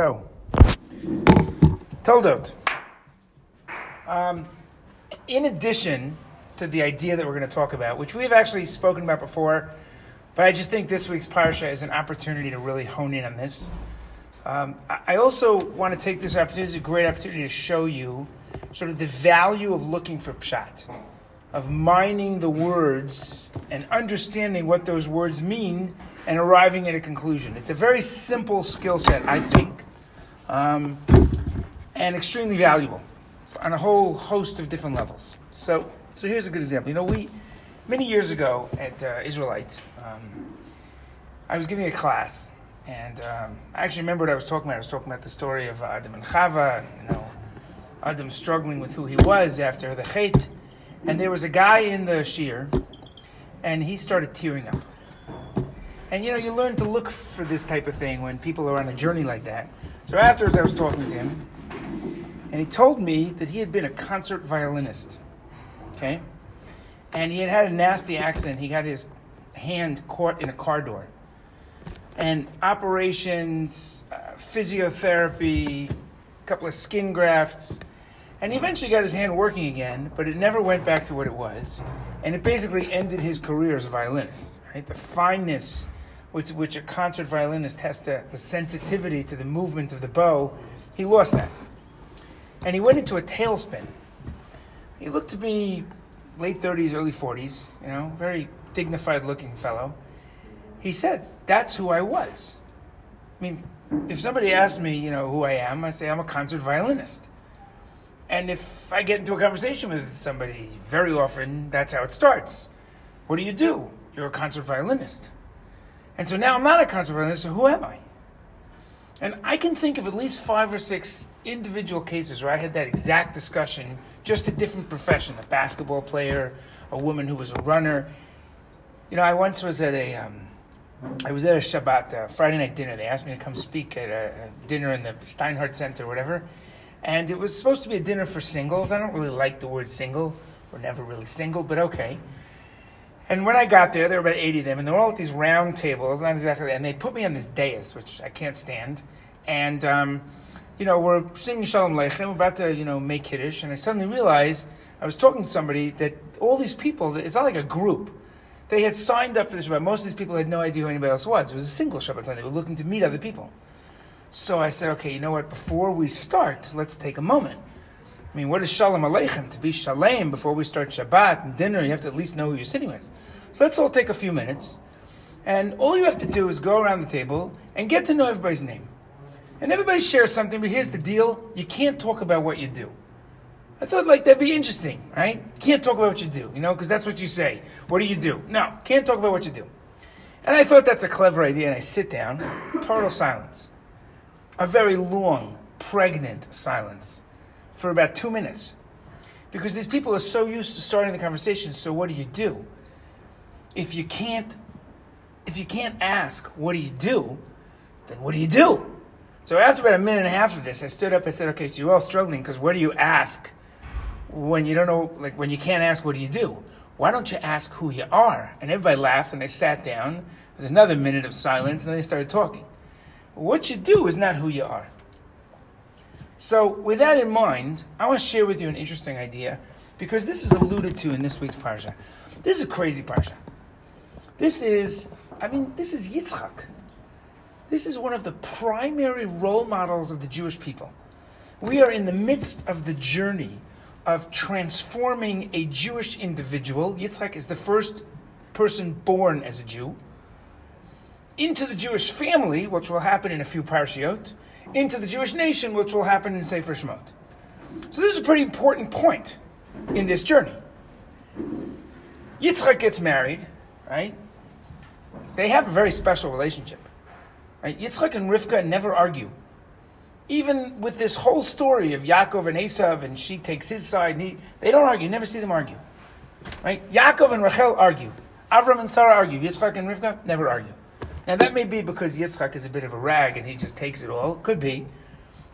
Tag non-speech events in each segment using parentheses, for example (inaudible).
Go. Toldot. Um, in addition to the idea that we're going to talk about, which we've actually spoken about before, but I just think this week's parsha is an opportunity to really hone in on this. Um, I also want to take this opportunity, it's a great opportunity to show you sort of the value of looking for pshat, of mining the words and understanding what those words mean and arriving at a conclusion. It's a very simple skill set, I think, um, and extremely valuable on a whole host of different levels. So, so here's a good example. You know, we many years ago at uh, Israelite, um, I was giving a class, and um, I actually remember what I was talking about. I was talking about the story of Adam and Chava, you know, Adam struggling with who he was after the Chet, and there was a guy in the shiur, and he started tearing up. And you know, you learn to look for this type of thing when people are on a journey like that. So afterwards, I was talking to him, and he told me that he had been a concert violinist. Okay? And he had had a nasty accident. He got his hand caught in a car door. And operations, uh, physiotherapy, a couple of skin grafts. And he eventually got his hand working again, but it never went back to what it was. And it basically ended his career as a violinist. Right? The fineness with which a concert violinist has to, the sensitivity to the movement of the bow, he lost that. And he went into a tailspin. He looked to be late 30s, early 40s, you know, very dignified looking fellow. He said, That's who I was. I mean, if somebody asked me, you know, who I am, I say I'm a concert violinist. And if I get into a conversation with somebody, very often that's how it starts. What do you do? You're a concert violinist. And so now I'm not a concert so who am I? And I can think of at least five or six individual cases where I had that exact discussion, just a different profession, a basketball player, a woman who was a runner. You know, I once was at a, um, I was at a Shabbat, uh, Friday night dinner. They asked me to come speak at a, a dinner in the Steinhardt Center or whatever. And it was supposed to be a dinner for singles. I don't really like the word single. We're never really single, but okay. And when I got there, there were about 80 of them, and they were all at these round tables, not exactly, and they put me on this dais, which I can't stand. And, um, you know, we're singing Shalom Aleichem, we're about to, you know, make Kiddush, and I suddenly realized, I was talking to somebody, that all these people, it's not like a group. They had signed up for this Shabbat. Most of these people had no idea who anybody else was. It was a single Shabbat time. They were looking to meet other people. So I said, okay, you know what, before we start, let's take a moment. I mean, what is Shalom Aleichem? To be Shalem before we start Shabbat and dinner, you have to at least know who you're sitting with. So let's all take a few minutes. And all you have to do is go around the table and get to know everybody's name. And everybody shares something, but here's the deal you can't talk about what you do. I thought like that'd be interesting, right? You can't talk about what you do, you know, because that's what you say. What do you do? No, can't talk about what you do. And I thought that's a clever idea, and I sit down, total silence. A very long, pregnant silence for about two minutes. Because these people are so used to starting the conversation, so what do you do? If you can't if you can't ask what do you do, then what do you do? So after about a minute and a half of this, I stood up. I said, "Okay, so you're all struggling because what do you ask when you don't know, like when you can't ask what do you do? Why don't you ask who you are?" And everybody laughed, and they sat down. There was another minute of silence, and then they started talking. What you do is not who you are. So, with that in mind, I want to share with you an interesting idea because this is alluded to in this week's parsha. This is a crazy parsha. This is, I mean, this is Yitzchak. This is one of the primary role models of the Jewish people. We are in the midst of the journey of transforming a Jewish individual. Yitzchak is the first person born as a Jew into the Jewish family, which will happen in a few parshiot, into the Jewish nation, which will happen in Sefer Shemot. So this is a pretty important point in this journey. Yitzchak gets married, right? They have a very special relationship. Right? Yitzchak and Rivka never argue. Even with this whole story of Yaakov and Esav, and she takes his side, and he, they don't argue. You never see them argue. Right? Yaakov and Rachel argue. Avram and Sarah argue. Yitzchak and Rivka never argue. Now that may be because Yitzchak is a bit of a rag and he just takes it all. Could be.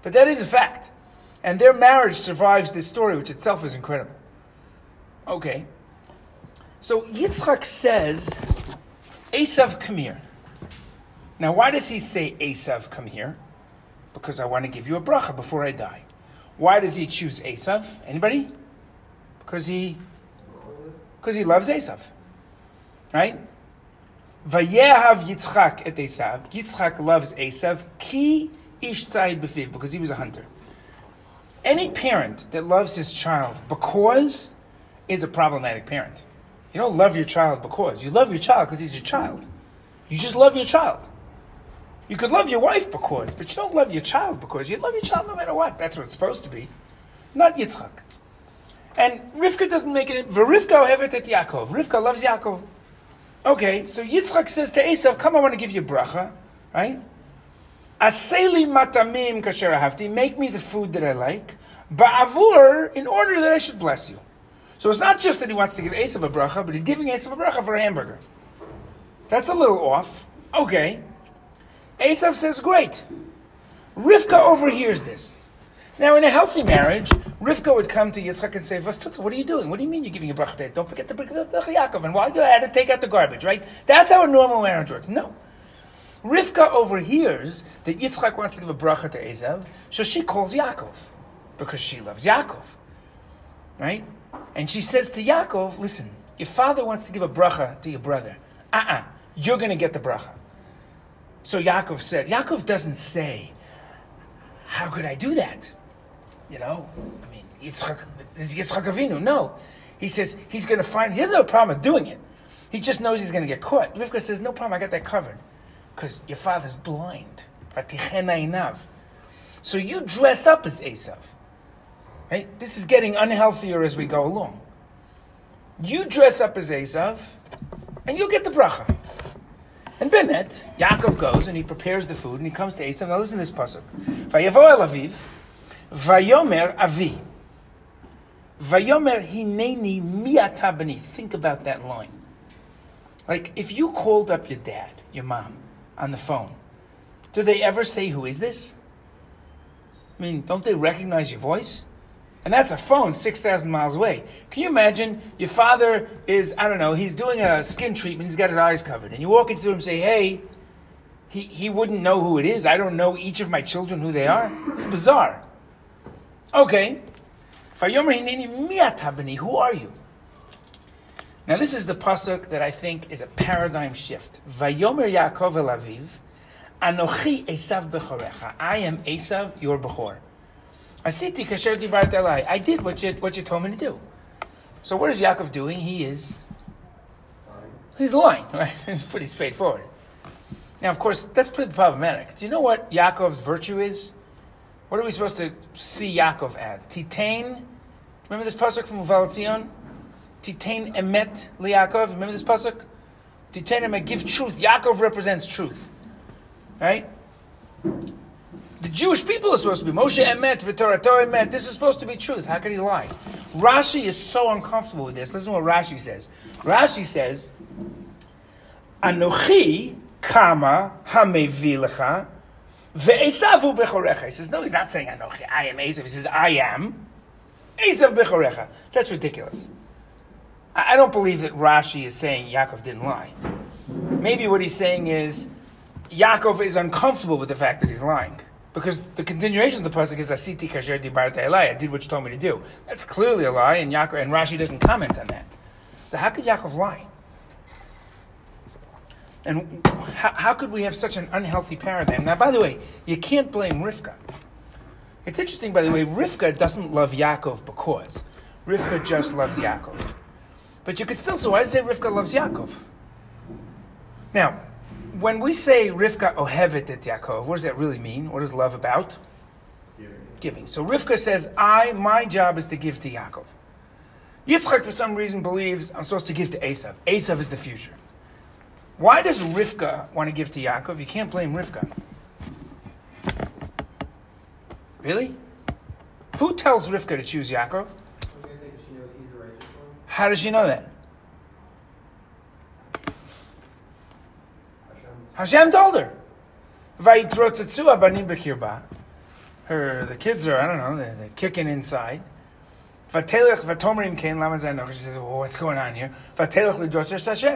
But that is a fact. And their marriage survives this story, which itself is incredible. Okay. So Yitzchak says, Esav, come here. Now, why does he say Esav, come here? because I want to give you a bracha before I die. Why does he choose Esav? Anybody? Because he because he loves Esav. Right? Vayehav Yitzchak et Esav. Yitzchak loves Esav. Ki ish tzayid b'fiv, because he was a hunter. Any parent that loves his child because is a problematic parent. You don't love your child because. You love your child because he's your child. You just love your child. You could love your wife because, but you don't love your child because. You love your child no matter what. That's what it's supposed to be. Not Yitzchak. And Rivka doesn't make it. Rivka hevet et Yaakov. Rivka loves Yaakov. Okay, so Yitzchak says to Esav, "Come, I want to give you bracha, right? Aseli matamim kasher hafti. Make me the food that I like. Ba'avur, in order that I should bless you. So it's not just that he wants to give Esav a bracha, but he's giving Esav a bracha for a hamburger. That's a little off. Okay. Esav says, great. Rivka overhears this. Now, in a healthy marriage, Rivka would come to Yitzchak and say, what are you doing? What do you mean you're giving a bracha Don't forget to bring the Yaakov. And while you had to take out the garbage, right? That's how a normal marriage works. No. Rivka overhears that Yitzchak wants to give a bracha to Esav, so she calls Yaakov because she loves Yaakov. Right? And she says to Yaakov, listen, your father wants to give a bracha to your brother. Uh-uh. You're going to get the bracha. So Yaakov said, Yaakov doesn't say, how could I do that? You know, I mean, Yitzchak, is Yitzchak Avinu. No. He says he's going to find, he has no problem with doing it. He just knows he's going to get caught. Rivka says, no problem, I got that covered. Because your father's blind. So you dress up as Esav. Right? This is getting unhealthier as we go along. You dress up as Esav, and you'll get the bracha. And Bemet, Yaakov goes and he prepares the food and he comes to Esav. Now listen to this pasuk. Vayomer avi. Vayomer hineni miata bani. Think about that line. Like, if you called up your dad, your mom, on the phone, do they ever say, Who is this? I mean, don't they recognize your voice? And that's a phone 6,000 miles away. Can you imagine your father is, I don't know, he's doing a skin treatment, he's got his eyes covered, and you walk into him and say, hey, he, he wouldn't know who it is. I don't know each of my children who they are. It's bizarre. Okay. Who are you? Now this is the pasuk that I think is a paradigm shift. Vayomer Yaakov el Aviv, Anochi Esav bechorecha. I am Esav, your bechor. Asiti kasher dibart elai. I did what you, what you told me to do. So what is Yaakov doing? He is he's lying, (laughs) right? It's pretty straightforward. Now, of course, that's pretty problematic. Do you know what Yaakov's virtue is? What are we supposed to see Yaakov at? Titain. Remember this pasuk from Uval Titain emet liYaakov. Remember this pasuk? Titain emet. Give truth. Yaakov represents truth, right? The Jewish people are supposed to be Moshe emet, v'Torah emet. This is supposed to be truth. How could he lie? Rashi is so uncomfortable with this. Listen to what Rashi says. Rashi says, Anochi kama hamevi ve'esavu bechorecha. He says, no, he's not saying Anochi, I am Esav. He says, I am Esav bechorecha. That's ridiculous. I don't believe that Rashi is saying Yaakov didn't lie. Maybe what he's saying is Yaakov is uncomfortable with the fact that he's lying. Because the continuation of the pasuk is Asiti kasher dibarta. I did what you told me to do. That's clearly a lie, and Yaakov and Rashi doesn't comment on that. So how could Yaakov lie? And how, how could we have such an unhealthy paradigm? Now, by the way, you can't blame Rivka. It's interesting, by the way, Rivka doesn't love Yaakov because Rivka just loves Yaakov. But you could still say, why does it say Rivka loves Yaakov? Now, when we say Rivka ohevet et Yaakov, what does that really mean? What is love about? Giving. Giving. So Rivka says, I, my job is to give to Yaakov. Yitzchak, for some reason, believes I'm supposed to give to Esav. Esav is the future. Why does Rivka want to give to Yaakov? You can't blame Rivka. Really? Who tells Rivka to choose Yaakov? How does she know that? Hashem told her. Her, the kids are, I don't know, they're, they're kicking inside. She says, well, what's going on here?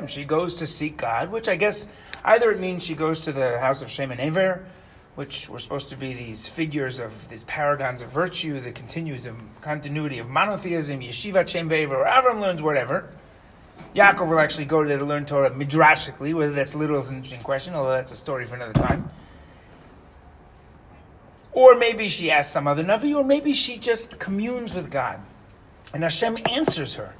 She goes to seek God, which I guess either it means she goes to the house of Shem and Aver, which were supposed to be these figures of these paragons of virtue, the continuity of monotheism, yeshiva, Shem or Avram learns whatever. Yaakov will actually go there to learn Torah midrashically. Whether that's literal is an interesting question, although that's a story for another time. Or maybe she asks some other Navi, or maybe she just communes with God. And Hashem answers her.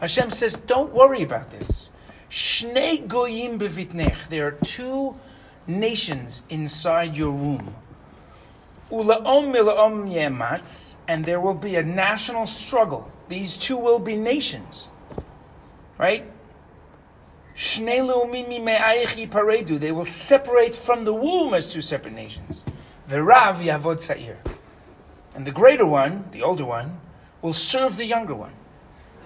Hashem says, Don't worry about this. Shnei goyim bevitnech. There are two nations inside your womb. Ulaom milaom yematz, and there will be a national struggle. These two will be nations. Right? They will separate from the womb as two separate nations. The Rav Yavod Sa'ir. And the greater one, the older one, will serve the younger one.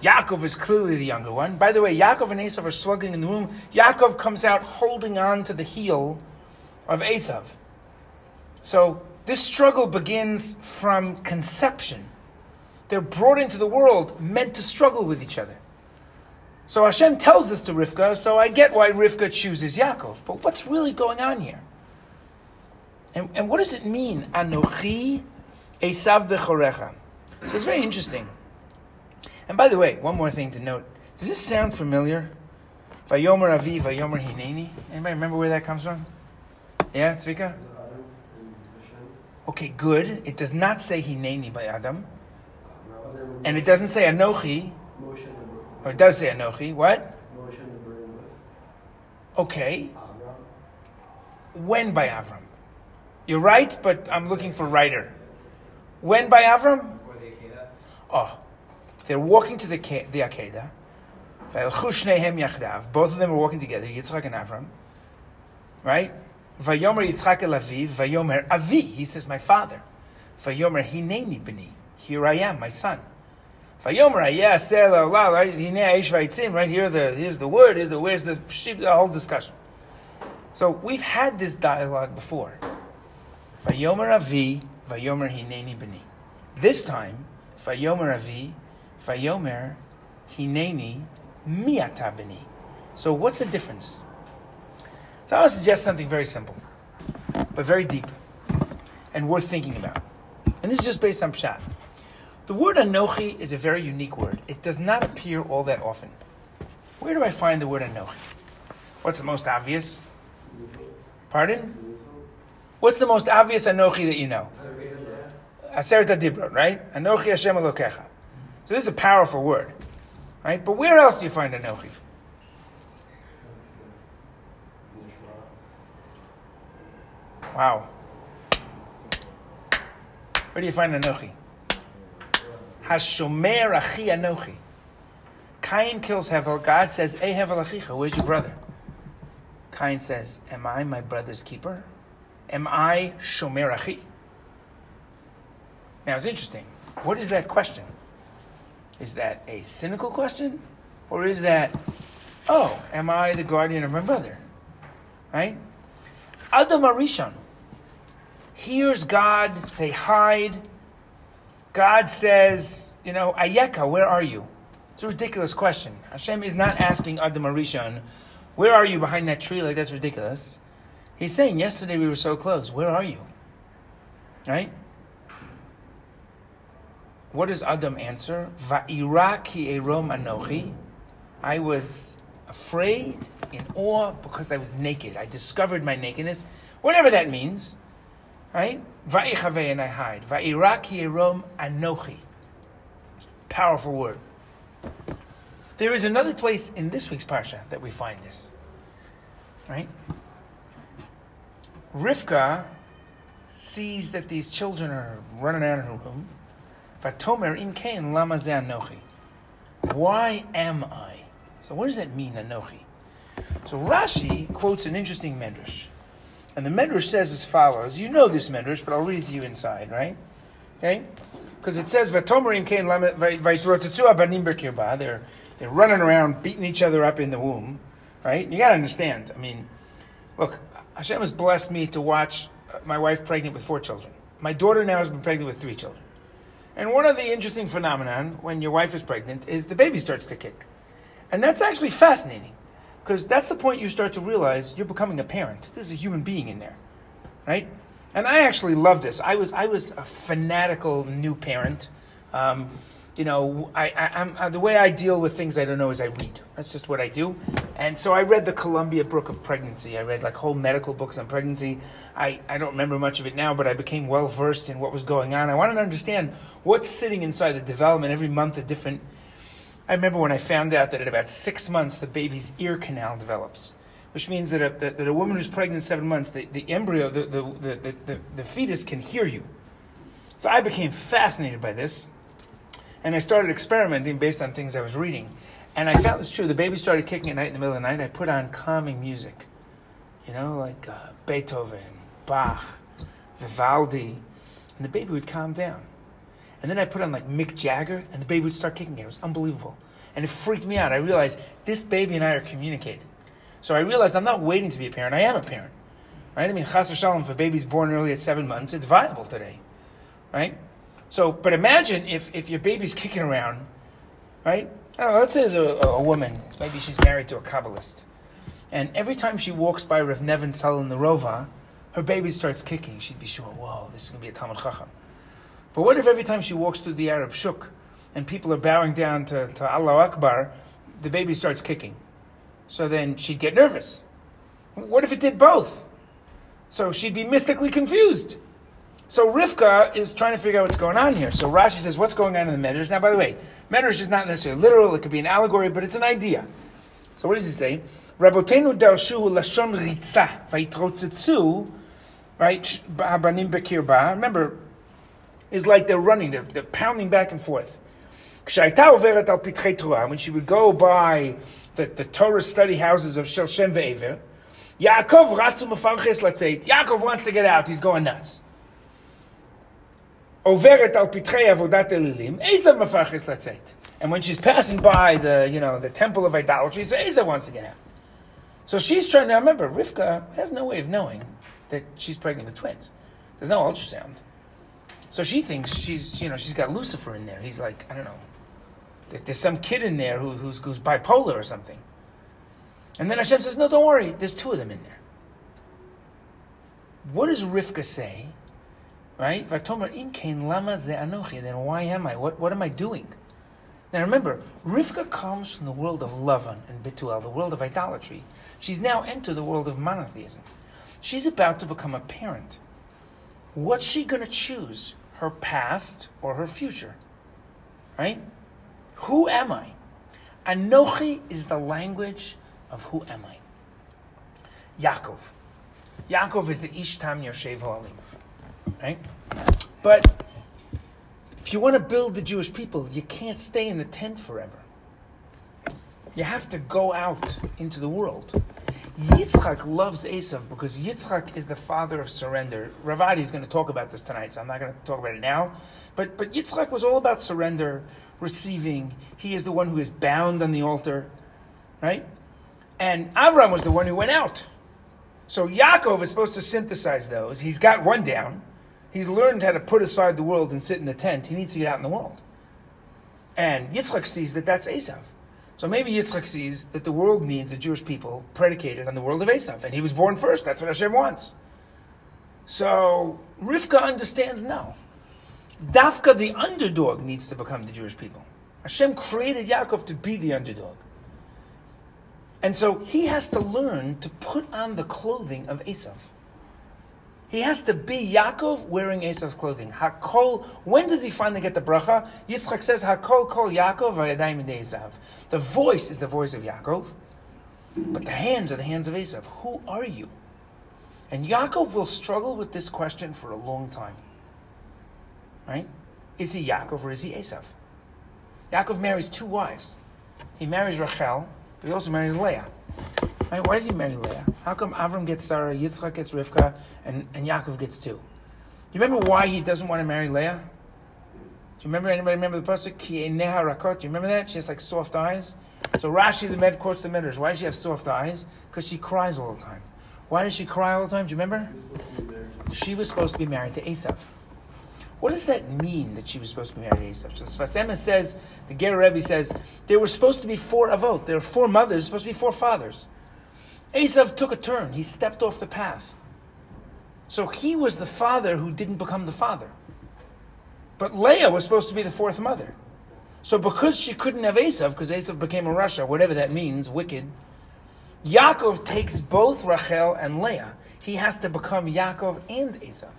Yaakov is clearly the younger one. By the way, Yaakov and Esav are struggling in the womb. Yaakov comes out holding on to the heel of Esav. So this struggle begins from conception. They're brought into the world meant to struggle with each other. So Hashem tells this to Rivka, so I get why Rivka chooses Yaakov. But what's really going on here? And, and what does it mean? Anochi Esav bechorecha. So it's very interesting. And by the way, one more thing to note. Does this sound familiar? Vayomer Avi, Vayomer Hineni. Anybody remember where that comes from? Yeah, Zvika? Okay, good. It does not say Hineni by Adam. And it doesn't say Anochi. Or it does say Anochi. What? Okay. When by Avram? You're right, but I'm looking for writer. When by Avram? Oh, they're walking to the the Akedah. Both of them are walking together, Yitzchak and Avram. Right? Vayomer Yitzchak el Aviv, Vayomer Avi. He says, my father. Vayomer Hineni b'ni. Here I am, my son. Vayomer Ayah Sela right? Right? Here the, here's the word, here's the, where's the sheep, the whole discussion. So we've had this dialogue before. Vayomer Avi, Vayomer Hineni b'ni. This time, Vayomer Avi, Vayomer Hineni Miata b'ni. So what's the difference? So I would suggest something very simple, but very deep, and worth thinking about. And this is just based on Pshat. The word Anochi is a very unique word. It does not appear all that often. Where do I find the word Anochi? What's the most obvious? Pardon? What's the most obvious Anochi that you know? Aseret Dibra, right? Anochi Hashem Elokecha. So this is a powerful word, right? But where else do you find Anochi? Wow. Where do you find Anochi? Hashomer Achi Anochi. Cain kills Hevel. God says, Hey Hevel Achicha, where's your brother? Cain says, Am I my brother's keeper? Am I Shomer Achi? Now it's interesting. What is that question? Is that a cynical question? Or is that, oh, am I the guardian of my brother? Right? Adam Arishon hears God, they hide. God says, you know, Ayeka, where are you? It's a ridiculous question. Hashem is not asking Adam Arishon, where are you behind that tree? Like, that's ridiculous. He's saying, yesterday we were so close. Where are you? Right? What does Adam answer? Va'ira ki erom anochi. I was afraid, in awe, because I was naked. I discovered my nakedness. Whatever that means. Right? Va'ichavei and I hide. Va'ira ki erom anochi. Powerful word. There is another place in this week's parsha that we find this. Right? Rivka sees that these children are running out of her room. Vatomer in Cain lama anochi. Why am I? So what does that mean, anochi? So Rashi quotes an interesting medrash. And the medrash says as follows. You know this medrash, but I'll read it to you inside, right? Okay? Because it says, Vatomer in Cain lama abanim berkirba. They're, they're running around, beating each other up in the womb, right? You got to understand. I mean, look, Hashem has blessed me to watch my wife pregnant with four children. My daughter now has been pregnant with three children. And one of the interesting phenomenon when your wife is pregnant is the baby starts to kick. And that's actually fascinating because that's the point you start to realize you're becoming a parent. There's a human being in there, right? And I actually love this. I was I was a fanatical new parent. Um, you know, I, I, am uh, the way I deal with things I don't know is I read. That's just what I do. And so I read the Columbia Book of Pregnancy. I read like whole medical books on pregnancy. I, I don't remember much of it now, but I became well versed in what was going on. I wanted to understand what's sitting inside the development every month. A different. I remember when I found out that at about six months the baby's ear canal develops, which means that a, that, that a woman who's pregnant seven months, the, the embryo, the, the, the, the, the fetus can hear you. So I became fascinated by this. And I started experimenting based on things I was reading. And I found this true. The baby started kicking at night in the middle of the night. I put on calming music, you know, like uh, Beethoven, Bach, Vivaldi, and the baby would calm down. And then I put on like Mick Jagger, and the baby would start kicking. It was unbelievable. And it freaked me out. I realized this baby and I are communicating. So I realized I'm not waiting to be a parent. I am a parent. Right? I mean, chas v'shalom, if a baby's born early at seven months, it's viable today. Right? So, but imagine if, if your baby's kicking around, right? Let's say there's a, a woman, maybe she's married to a Kabbalist, and every time she walks by Rav Nevin Salon her baby starts kicking. She'd be sure, whoa, this is going to be a Talmid Chacham. But what if every time she walks through the Arab Shuk and people are bowing down to, to Allah Akbar, the baby starts kicking? So then she'd get nervous. What if it did both? So she'd be mystically confused. So Rivka is trying to figure out what's going on here. So Rashi says, what's going on in the Medrash? Now, by the way, Medrash is not necessarily literal. It could be an allegory, but it's an idea. So what does he say? Rabotenu darshu lashon ritza vaitrotzitzu, right? Habanim bekirba. Remember, is like they're running, they're, they're pounding back and forth. When she would go by the, the Torah study houses of Shel Shem. Yaakov wants to get out. He's going nuts. עוברת על פתחי עבודת אלילים, let's לצאת. And when she's passing by the, you know, the temple of idolatry, so Esav wants to get out. So she's trying to remember, Rivka has no way of knowing that she's pregnant with twins. There's no ultrasound. So she thinks she's, you know, she's got Lucifer in there. He's like, I don't know, there's some kid in there who, who's, who's bipolar or something. And then Hashem says, no, don't worry, there's two of them in there. What does Rivka say Right? Vatomer imkein lama ze anochi. Then why am I? What, what am I doing? Now remember, Rivka comes from the world of Lavan and Betuel, the world of idolatry. She's now entered the world of monotheism. She's about to become a parent. What's she going to choose? Her past or her future? Right? Who am I? Anochi is the language of who am I? Yaakov. Yaakov is the Ishtam Yoshev Alim right? But if you want to build the Jewish people, you can't stay in the tent forever. You have to go out into the world. Yitzchak loves Esav because Yitzchak is the father of surrender. Ravadi is going to talk about this tonight, so I'm not going to talk about it now. But, but Yitzchak was all about surrender, receiving. He is the one who is bound on the altar, right? And Avram was the one who went out. So Yaakov is supposed to synthesize those. He's got one down. He's learned how to put aside the world and sit in the tent. He needs to get out in the world. And Yitzchak sees that that's Esav. So maybe Yitzchak sees that the world needs a Jewish people predicated on the world of Esav. And he was born first. That's what Hashem wants. So Rivka understands no. Dafka, the underdog, needs to become the Jewish people. Hashem created Yaakov to be the underdog. And so he has to learn to put on the clothing of Esav. He has to be Yaakov wearing Esav's clothing. Hakol. When does he finally get the bracha? Yitzchak says, "Hakol kol Yaakov v'yadayim Esav." The voice is the voice of Yaakov, but the hands are the hands of Esav. Who are you? And Yaakov will struggle with this question for a long time. Right? Is he Yaakov or is he Esav? Yaakov marries two wives. He marries Rachel, but he also marries Leah. Right? Why does he marry Leah? How come Avram gets Sarah, Yitzchak gets Rivka, and, and Yaakov gets two? You remember why he doesn't want to marry Leah? Do you remember anybody remember the pasuk? Ki rakot. Do you remember that? She has like soft eyes. So Rashi the Med quotes the Medrash. Why does she have soft eyes? Because she cries all the time. Why does she cry all the time? Do you remember? She was supposed to be married to Esav. What does that mean that she was supposed to be married to Esav? So Sfas Emes says, the Ger Rebbe says, there were supposed to be four avot. There were four mothers, supposed to be four fathers. Esav took a turn. He stepped off the path. So he was the father who didn't become the father. But Leah was supposed to be the fourth mother. So because she couldn't have Esav, because Esav became a rasha, whatever that means, wicked, Yaakov takes both Rachel and Leah. He has to become Yaakov and Esav.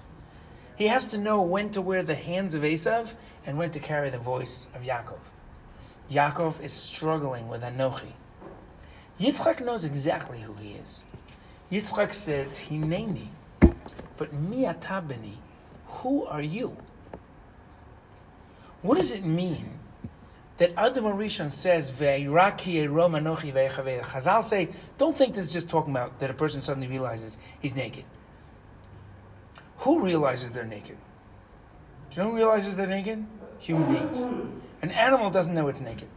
He has to know when to wear the hands of Esav and when to carry the voice of Yaakov. Yaakov is struggling with Anochi. Yitzchak knows exactly who he is. Yitzchak says, Hineni, but "Miatabeni." who are you? What does it mean that Adam Arishon says? Chazal say, don't think this is just talking about that a person suddenly realizes he's naked. Who realizes they're naked? Do you know who realizes they're naked? Human beings. An animal doesn't know it's naked.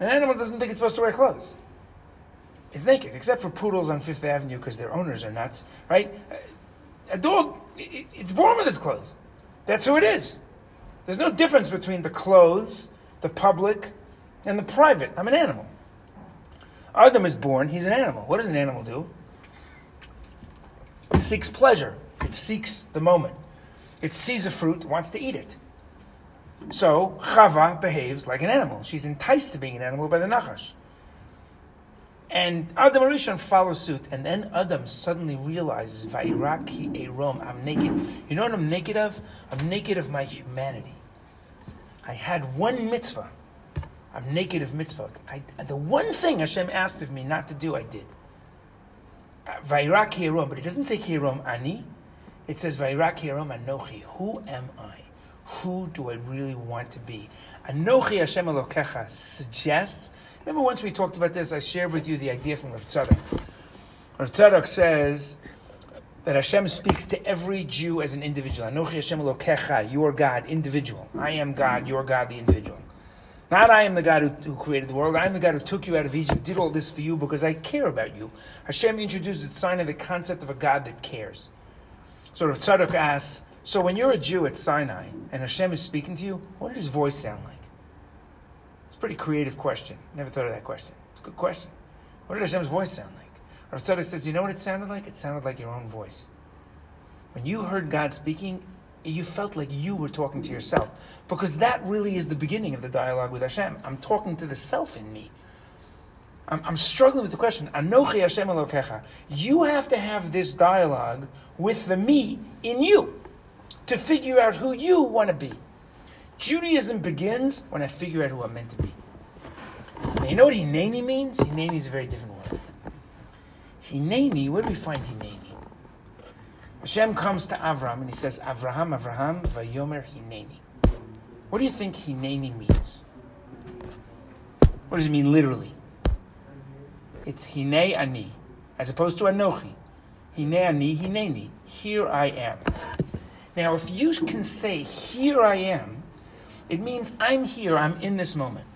An animal doesn't think it's supposed to wear clothes. It's naked, except for poodles on Fifth Avenue because their owners are nuts, right? A dog, it's born with its clothes. That's who it is. There's no difference between the clothes, the public, and the private. I'm an animal. Adam is born, he's an animal. What does an animal do? It seeks pleasure, it seeks the moment. It sees a fruit, wants to eat it. So Chava behaves like an animal. She's enticed to being an animal by the Nachash. And Adam Arishon follows suit, and then Adam suddenly realizes, Vairaki Erom, I'm naked. You know what I'm naked of? I'm naked of my humanity. I had one mitzvah. I'm naked of mitzvah. I, the one thing Hashem asked of me not to do, I did. Uh, Vairaki Erom, but it doesn't say Erom Ani. It says Vairaki Erom Anochi. Who am I? Who do I really want to be? Anochi Hashem Elokecha suggests. Remember, once we talked about this, I shared with you the idea from Rav Tzadok. Rav Tzadok says that Hashem speaks to every Jew as an individual. Anochi Hashem Elokecha, your God, individual. I am God, your God, the individual. Not I am the God who, who, created the world. I am the God who took you out of Egypt, did all this for you because I care about you. Hashem introduced the sign of the concept of a God that cares. So Rav Tzadok asks, so when you're a Jew at Sinai and Hashem is speaking to you, what did his voice sound like? It's a pretty creative question. Never thought of that question. It's a good question. What did Hashem's voice sound like? Rav Tzadok says, you know what it sounded like? It sounded like your own voice. When you heard God speaking, you felt like you were talking to yourself. Because that really is the beginning of the dialogue with Hashem. I'm talking to the self in me. I'm, I'm struggling with the question. Anochi Hashem Elokecha. You have to have this dialogue with the me in you to figure out who you want to be. Judaism begins when I figure out who I'm meant to be. Now, you know what Hineni means? Hineni is a very different word. Hineni, where do we find Hineni? Hashem comes to Avram and he says, Avraham, Avraham, Vayomer Hineni. What do you think Hineni means? What does it mean literally? It's Hine Ani, as opposed to Anochi. Hine Ani, Hineni. Here I am. Now, if you can say, Here I am, it means I'm here, I'm in this moment.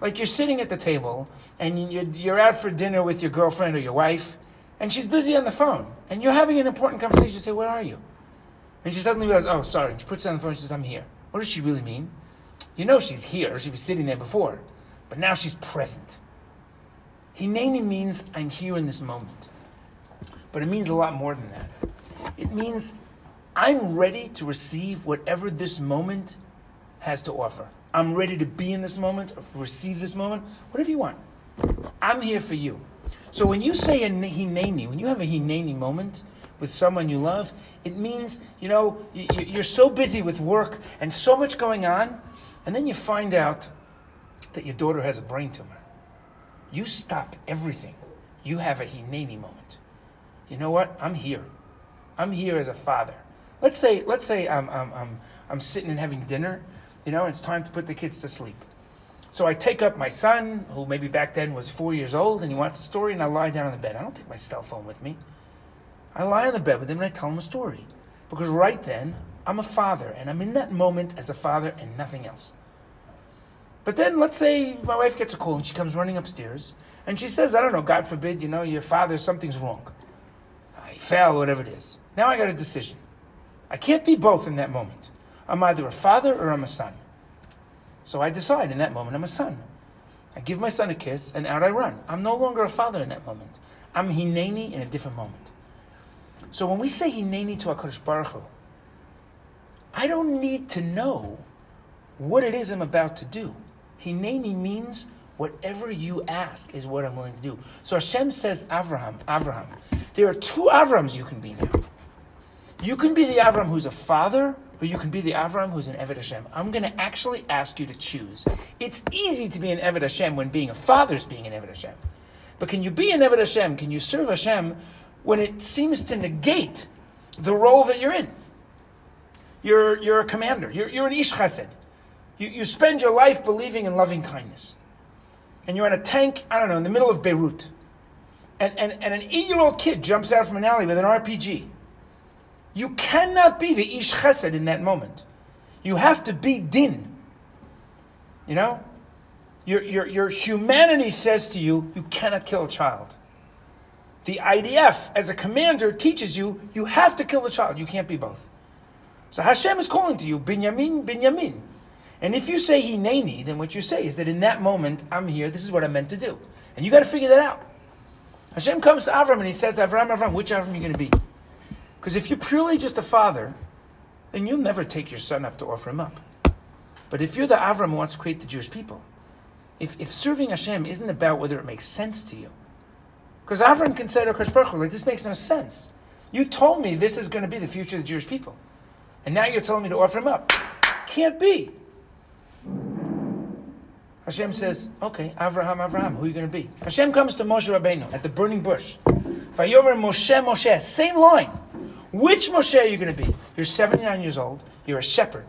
Like you're sitting at the table and you're out for dinner with your girlfriend or your wife, and she's busy on the phone, and you're having an important conversation. You say, Where are you? And she suddenly realizes, Oh, sorry. And she puts down the phone and she says, I'm here. What does she really mean? You know she's here. She was sitting there before, but now she's present. Hineni means I'm here in this moment. But it means a lot more than that. It means I'm ready to receive whatever this moment has to offer. I'm ready to be in this moment, receive this moment, whatever you want. I'm here for you. So when you say a hineni, when you have a hineni moment with someone you love, it means, you know, you're so busy with work and so much going on, and then you find out that your daughter has a brain tumor. You stop everything. You have a hineni moment. You know what? I'm here. I'm here as a father. Let's say, let's say I'm, I'm, I'm, I'm sitting and having dinner, you know, it's time to put the kids to sleep. So I take up my son, who maybe back then was four years old, and he wants a story, and I lie down on the bed. I don't take my cell phone with me. I lie on the bed with him and I tell him a story. Because right then, I'm a father, and I'm in that moment as a father and nothing else. But then, let's say my wife gets a call and she comes running upstairs, and she says, I don't know, God forbid, you know, your father, something's wrong. I fell, whatever it is. Now I got a decision. I can't be both in that moment. I'm either a father or I'm a son. So I decide in that moment I'm a son. I give my son a kiss and out I run. I'm no longer a father in that moment. I'm Hineni in a different moment. So when we say Hineni to HaKadosh Baruch Hu, I don't need to know what it is I'm about to do. Hineni means whatever you ask is what I'm willing to do. So Hashem says, Avraham, Avraham. There are two Avrahams you can be now. You can be the Avram who's a father, or you can be the Avram who's an Eved Hashem. I'm going to actually ask you to choose. It's easy to be an Eved Hashem when being a father is being an Eved Hashem. But can you be an Eved Hashem? Can you serve Hashem when it seems to negate the role that you're in? You're, you're a commander. You're, you're an Ish Chesed. You, you spend your life believing in loving kindness. And you're in a tank, I don't know, in the middle of Beirut. And, and, and an eight year old kid jumps out from an alley with an RPG. You cannot be the Ish Chesed in that moment. You have to be Din. You know? Your, your, your humanity says to you, you cannot kill a child. The IDF, as a commander, teaches you, you have to kill the child. You can't be both. So Hashem is calling to you, Binyamin, Binyamin. And if you say Hineni, then what you say is that in that moment, I'm here, this is what I'm meant to do. And you got to figure that out. Hashem comes to Avram and he says, Avram, Avram, which Avram are you going to be? Because if you're purely just a father, then you'll never take your son up to offer him up. But if you're the Avram who wants to create the Jewish people, if, if serving Hashem isn't about whether it makes sense to you, because Avram can say to Akash like, this makes no sense. You told me this is going to be the future of the Jewish people. And now you're telling me to offer him up. Can't be. Hashem says, okay, Avraham, Avraham, who are you going to be? Hashem comes to Moshe Rabbeinu at the burning bush. Vayomer Moshe, Moshe, same line. Which Moshe are you going to be? You're 79 years old. You're a shepherd.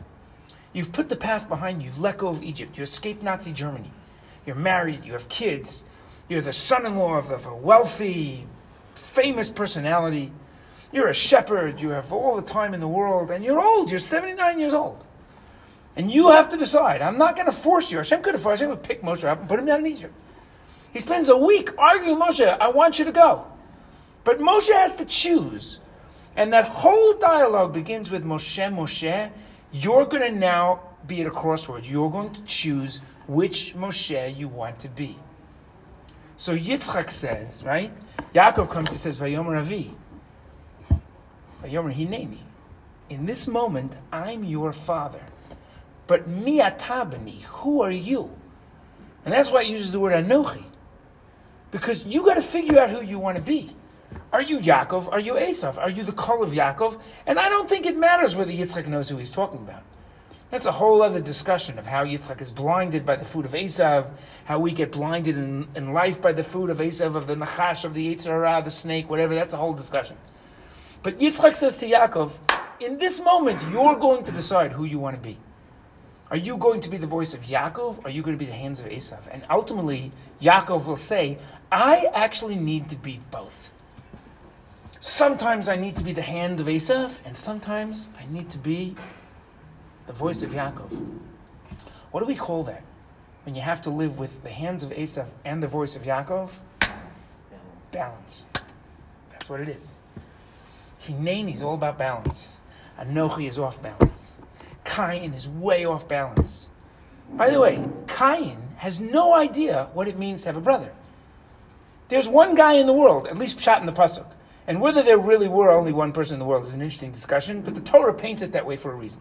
You've put the past behind you. You've let go of Egypt. You escaped Nazi Germany. You're married. You have kids. You're the son-in-law of a wealthy, famous personality. You're a shepherd. You have all the time in the world. And you're old. You're 79 years old. And you have to decide. I'm not going to force you. Hashem could have forced. Hashem would pick Moshe up and put him down in Egypt. He spends a week arguing Moshe. I want you to go. But Moshe has to choose. And that whole dialogue begins with Moshe, Moshe. You're going to now be at a crossroads. You're going to choose which Moshe you want to be. So Yitzchak says, right? Yaakov comes and says, Vayomer Avi. Vayomer Hineni. In this moment, I'm your father. But mi atabani, who are you? And that's why it uses the word anochi. Because you got to figure out who you want to be. Are you Yaakov? Are you Esav? Are you the call of Yaakov? And I don't think it matters whether Yitzchak knows who he's talking about. That's a whole other discussion of how Yitzchak is blinded by the food of Esav, how we get blinded in, in life by the food of Esav, of the Nachash, of the Yetzer Hara, the snake, whatever. That's a whole discussion. But Yitzchak says to Yaakov, in this moment, you're going to decide who you want to be. Are you going to be the voice of Yaakov? Or are you going to be the hands of Esav? And ultimately, Yaakov will say, I actually need to be both. Sometimes I need to be the hand of Esav, and sometimes I need to be the voice of Yaakov. What do we call that? When you have to live with the hands of Esav and the voice of Yaakov? Balance. That's what it is. Hineni is all about balance. Anochi is off balance. Cain is way off balance. By the way, Cain has no idea what it means to have a brother. There's one guy in the world, at least pshat in the pasuk, and whether there really were only one person in the world is an interesting discussion, but the Torah paints it that way for a reason.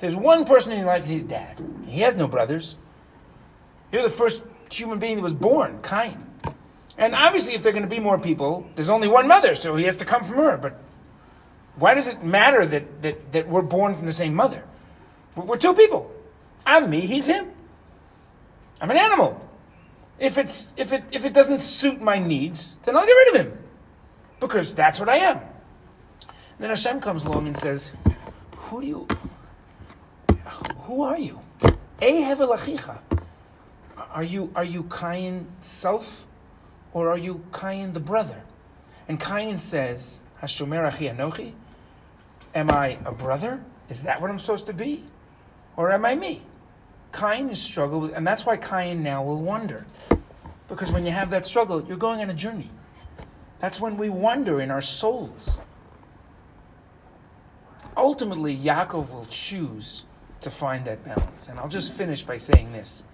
There's one person in your life, and he's dad. He has no brothers. You're the first human being that was born, Cain. And obviously, if there are going to be more people, there's only one mother, so he has to come from her. But why does it matter that, that, that we're born from the same mother? We're two people. I'm me, he's him. I'm an animal. If, it's, if, it, if it doesn't suit my needs, then I'll get rid of him because that's what I am. And then Hashem comes along and says, Who do you, who are you? Are you, are you Cain self or are you Cain the brother? And Cain says, Hashomer achi anochi. Am I a brother? Is that what I'm supposed to be? Or am I me? Cain is and that's why Cain now will wonder. Because when you have that struggle, you're going on a journey. That's when we wonder in our souls. Ultimately, Yaakov will choose to find that balance. And I'll just finish by saying this.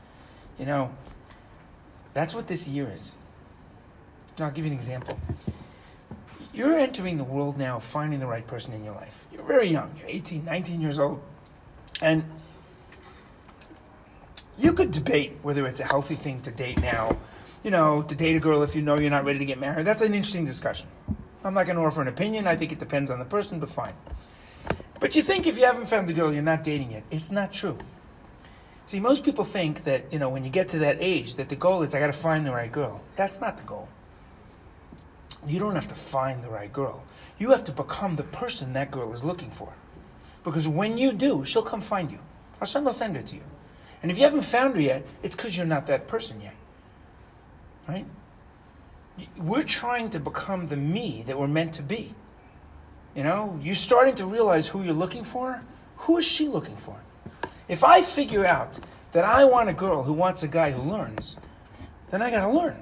You know, that's what this year is. And I'll give you an example. You're entering the world now, finding the right person in your life. You're very young. You're 18, 19 years old. And you could debate whether it's a healthy thing to date now, you know, to date a girl if you know you're not ready to get married. That's an interesting discussion. I'm not going to offer an opinion. I think it depends on the person, but fine. But you think if you haven't found the girl, you're not dating yet. It's not true. See, most people think that, you know, when you get to that age, that the goal is I got to find the right girl. That's not the goal. You don't have to find the right girl. You have to become the person that girl is looking for. Because when you do, she'll come find you. Hashem will send her to you. And if you haven't found her yet, it's because you're not that person yet. Right? We're trying to become the me that we're meant to be. You know, you're starting to realize who you're looking for. Who is she looking for? If I figure out that I want a girl who wants a guy who learns, then I gotta learn.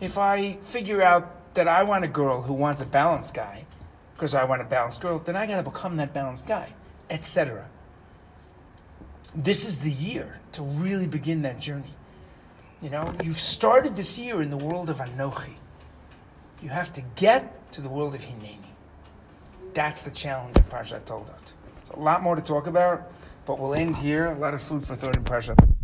If I figure out that I want a girl who wants a balanced guy, because I want a balanced girl, then I gotta become that balanced guy, etc. This is the year to really begin that journey. You know, you've started this year in the world of Anochi. You have to get to the world of Hineni. That's the challenge of Parshat Toldot. It's a lot more to talk about. But we'll end here. A lot of food for thought in Parsha.